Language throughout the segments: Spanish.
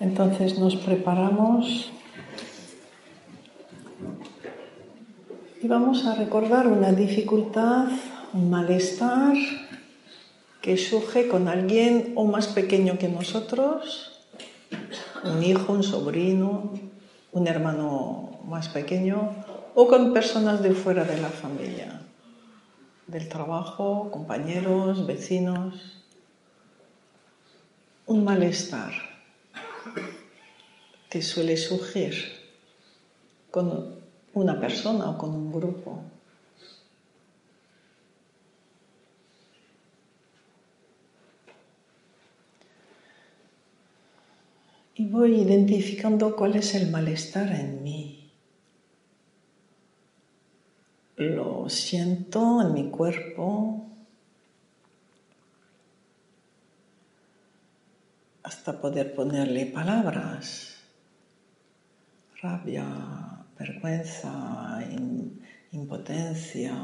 Entonces nos preparamos y vamos a recordar una dificultad, un malestar que surge con alguien o más pequeño que nosotros, un hijo, un sobrino, un hermano más pequeño o con personas de fuera de la familia, del trabajo, compañeros, vecinos. Un malestar que suele surgir con una persona o con un grupo. Y voy identificando cuál es el malestar en mí. Lo siento en mi cuerpo, hasta poder ponerle palabras. Rabia, vergüenza, impotencia.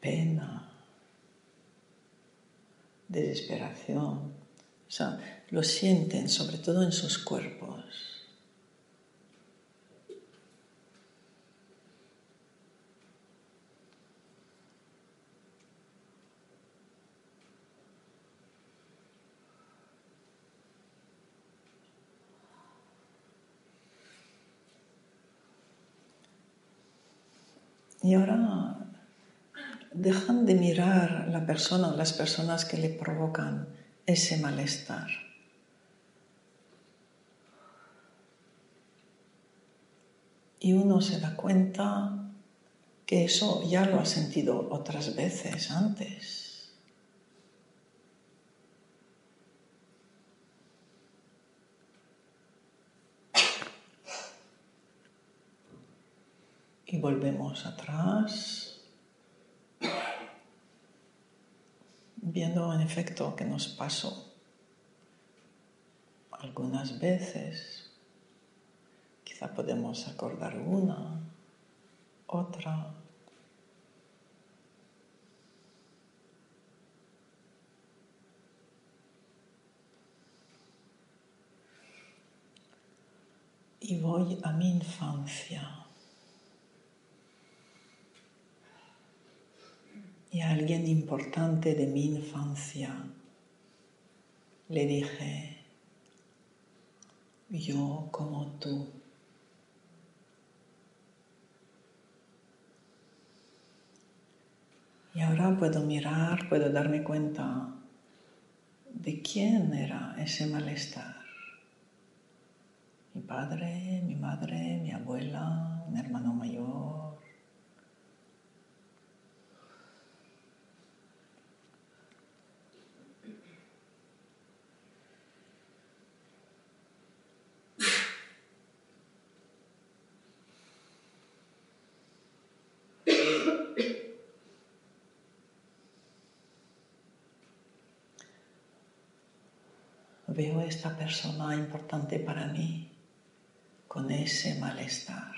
Pena, desesperación. O sea, lo sienten sobre todo en sus cuerpos. Y ahora dejan de mirar la persona las personas que le provocan ese malestar. Y uno se da cuenta que eso ya lo ha sentido otras veces antes. Y volvemos atrás, viendo en efecto que nos pasó algunas veces. Quizá podemos acordar una, otra. Y voy a mi infancia. Y a alguien importante de mi infancia le dije, yo como tú. Y ahora puedo mirar, puedo darme cuenta de quién era ese malestar. Mi padre, mi madre, mi abuela, un hermano mayor, veo a esta persona importante para mí con ese malestar.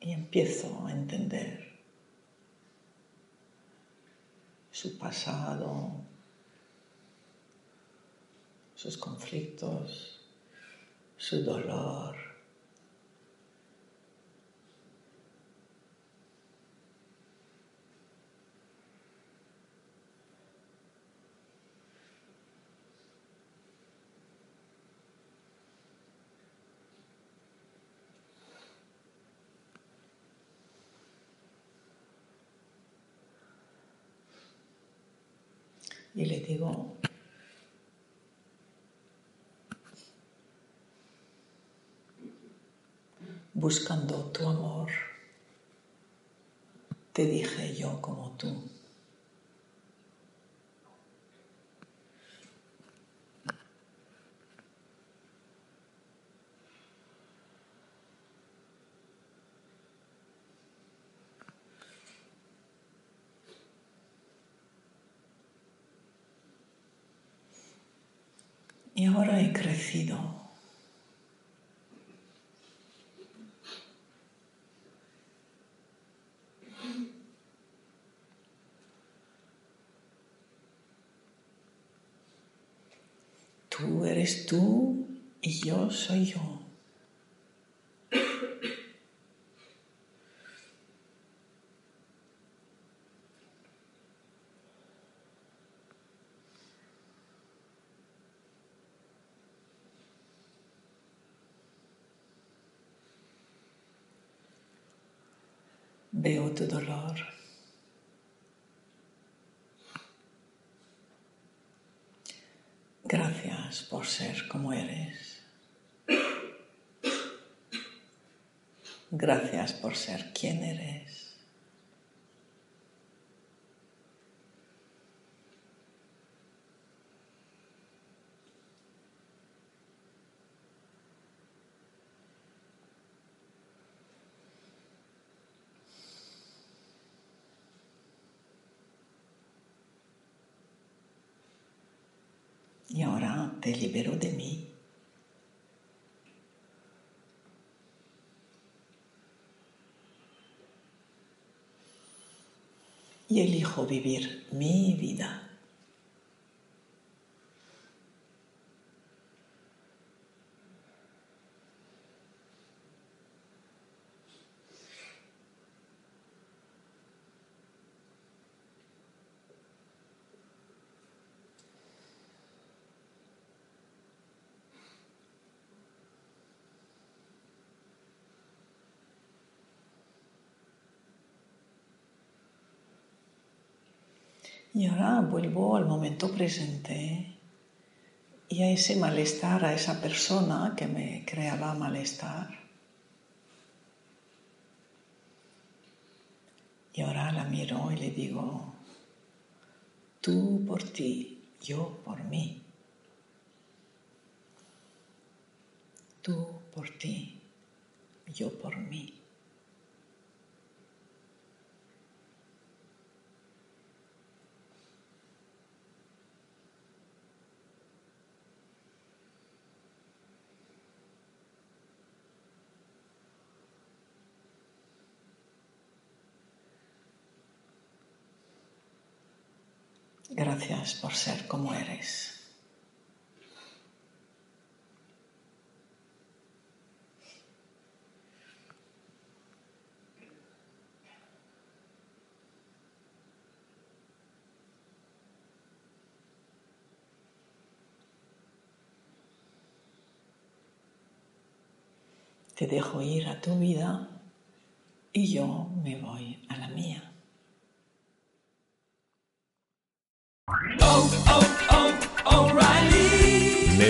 Y empiezo a entender su pasado, sus conflictos, su dolor. y le digo, buscando tu amor. Te dije yo como tú. Y ahora he crecido. Tú eres tú y yo soy yo. Veo tu dolor. Gracias por ser como eres. Gracias por ser quien eres. y ahora te libero de mí. Y elijo vivir mi vida. Y ahora vuelvo al momento presente y a ese malestar, a esa persona que me creaba malestar. Y ahora la miro y le digo, tú por ti, yo por mí. Tú por ti, yo por mí. Gracias por ser como eres. Te dejo ir a tu vida y yo me voy a la mía.